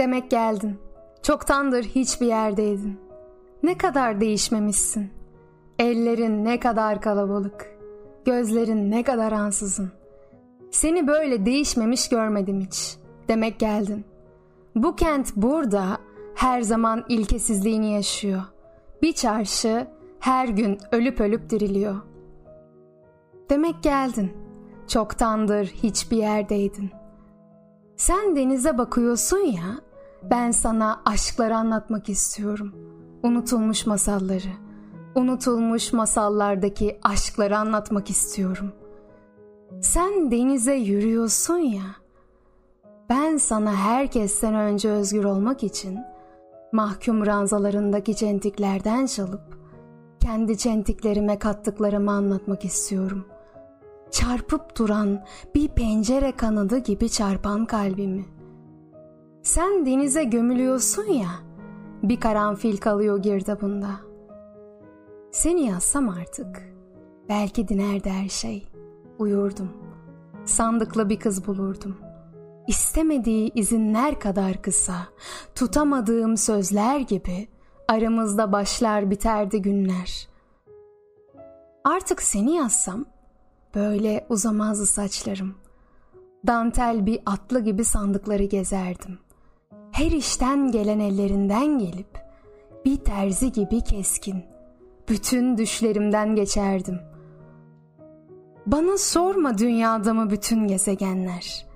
Demek geldin. Çoktandır hiçbir yerdeydin. Ne kadar değişmemişsin. Ellerin ne kadar kalabalık. Gözlerin ne kadar ansızın. Seni böyle değişmemiş görmedim hiç. Demek geldin. Bu kent burada her zaman ilkesizliğini yaşıyor. Bir çarşı her gün ölüp ölüp diriliyor. Demek geldin. Çoktandır hiçbir yerdeydin. Sen denize bakıyorsun ya, ben sana aşkları anlatmak istiyorum. Unutulmuş masalları, unutulmuş masallardaki aşkları anlatmak istiyorum. Sen denize yürüyorsun ya, ben sana herkesten önce özgür olmak için mahkum ranzalarındaki çentiklerden çalıp kendi çentiklerime kattıklarımı anlatmak istiyorum. Çarpıp duran bir pencere kanadı gibi çarpan kalbimi.'' Sen denize gömülüyorsun ya, bir karanfil kalıyor girdabında. Seni yazsam artık, belki dinerdi her şey. Uyurdum, sandıklı bir kız bulurdum. İstemediği izinler kadar kısa, tutamadığım sözler gibi aramızda başlar biterdi günler. Artık seni yazsam, böyle uzamazdı saçlarım. Dantel bir atlı gibi sandıkları gezerdim.'' her işten gelen ellerinden gelip bir terzi gibi keskin bütün düşlerimden geçerdim. Bana sorma dünyada mı bütün gezegenler.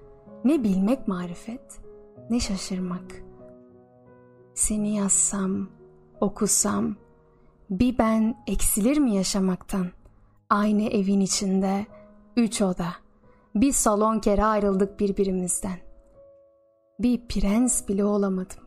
Ne bilmek marifet, ne şaşırmak. Seni yazsam, okusam, bir ben eksilir mi yaşamaktan? Aynı evin içinde, üç oda, bir salon kere ayrıldık birbirimizden bir prens bile olamadım.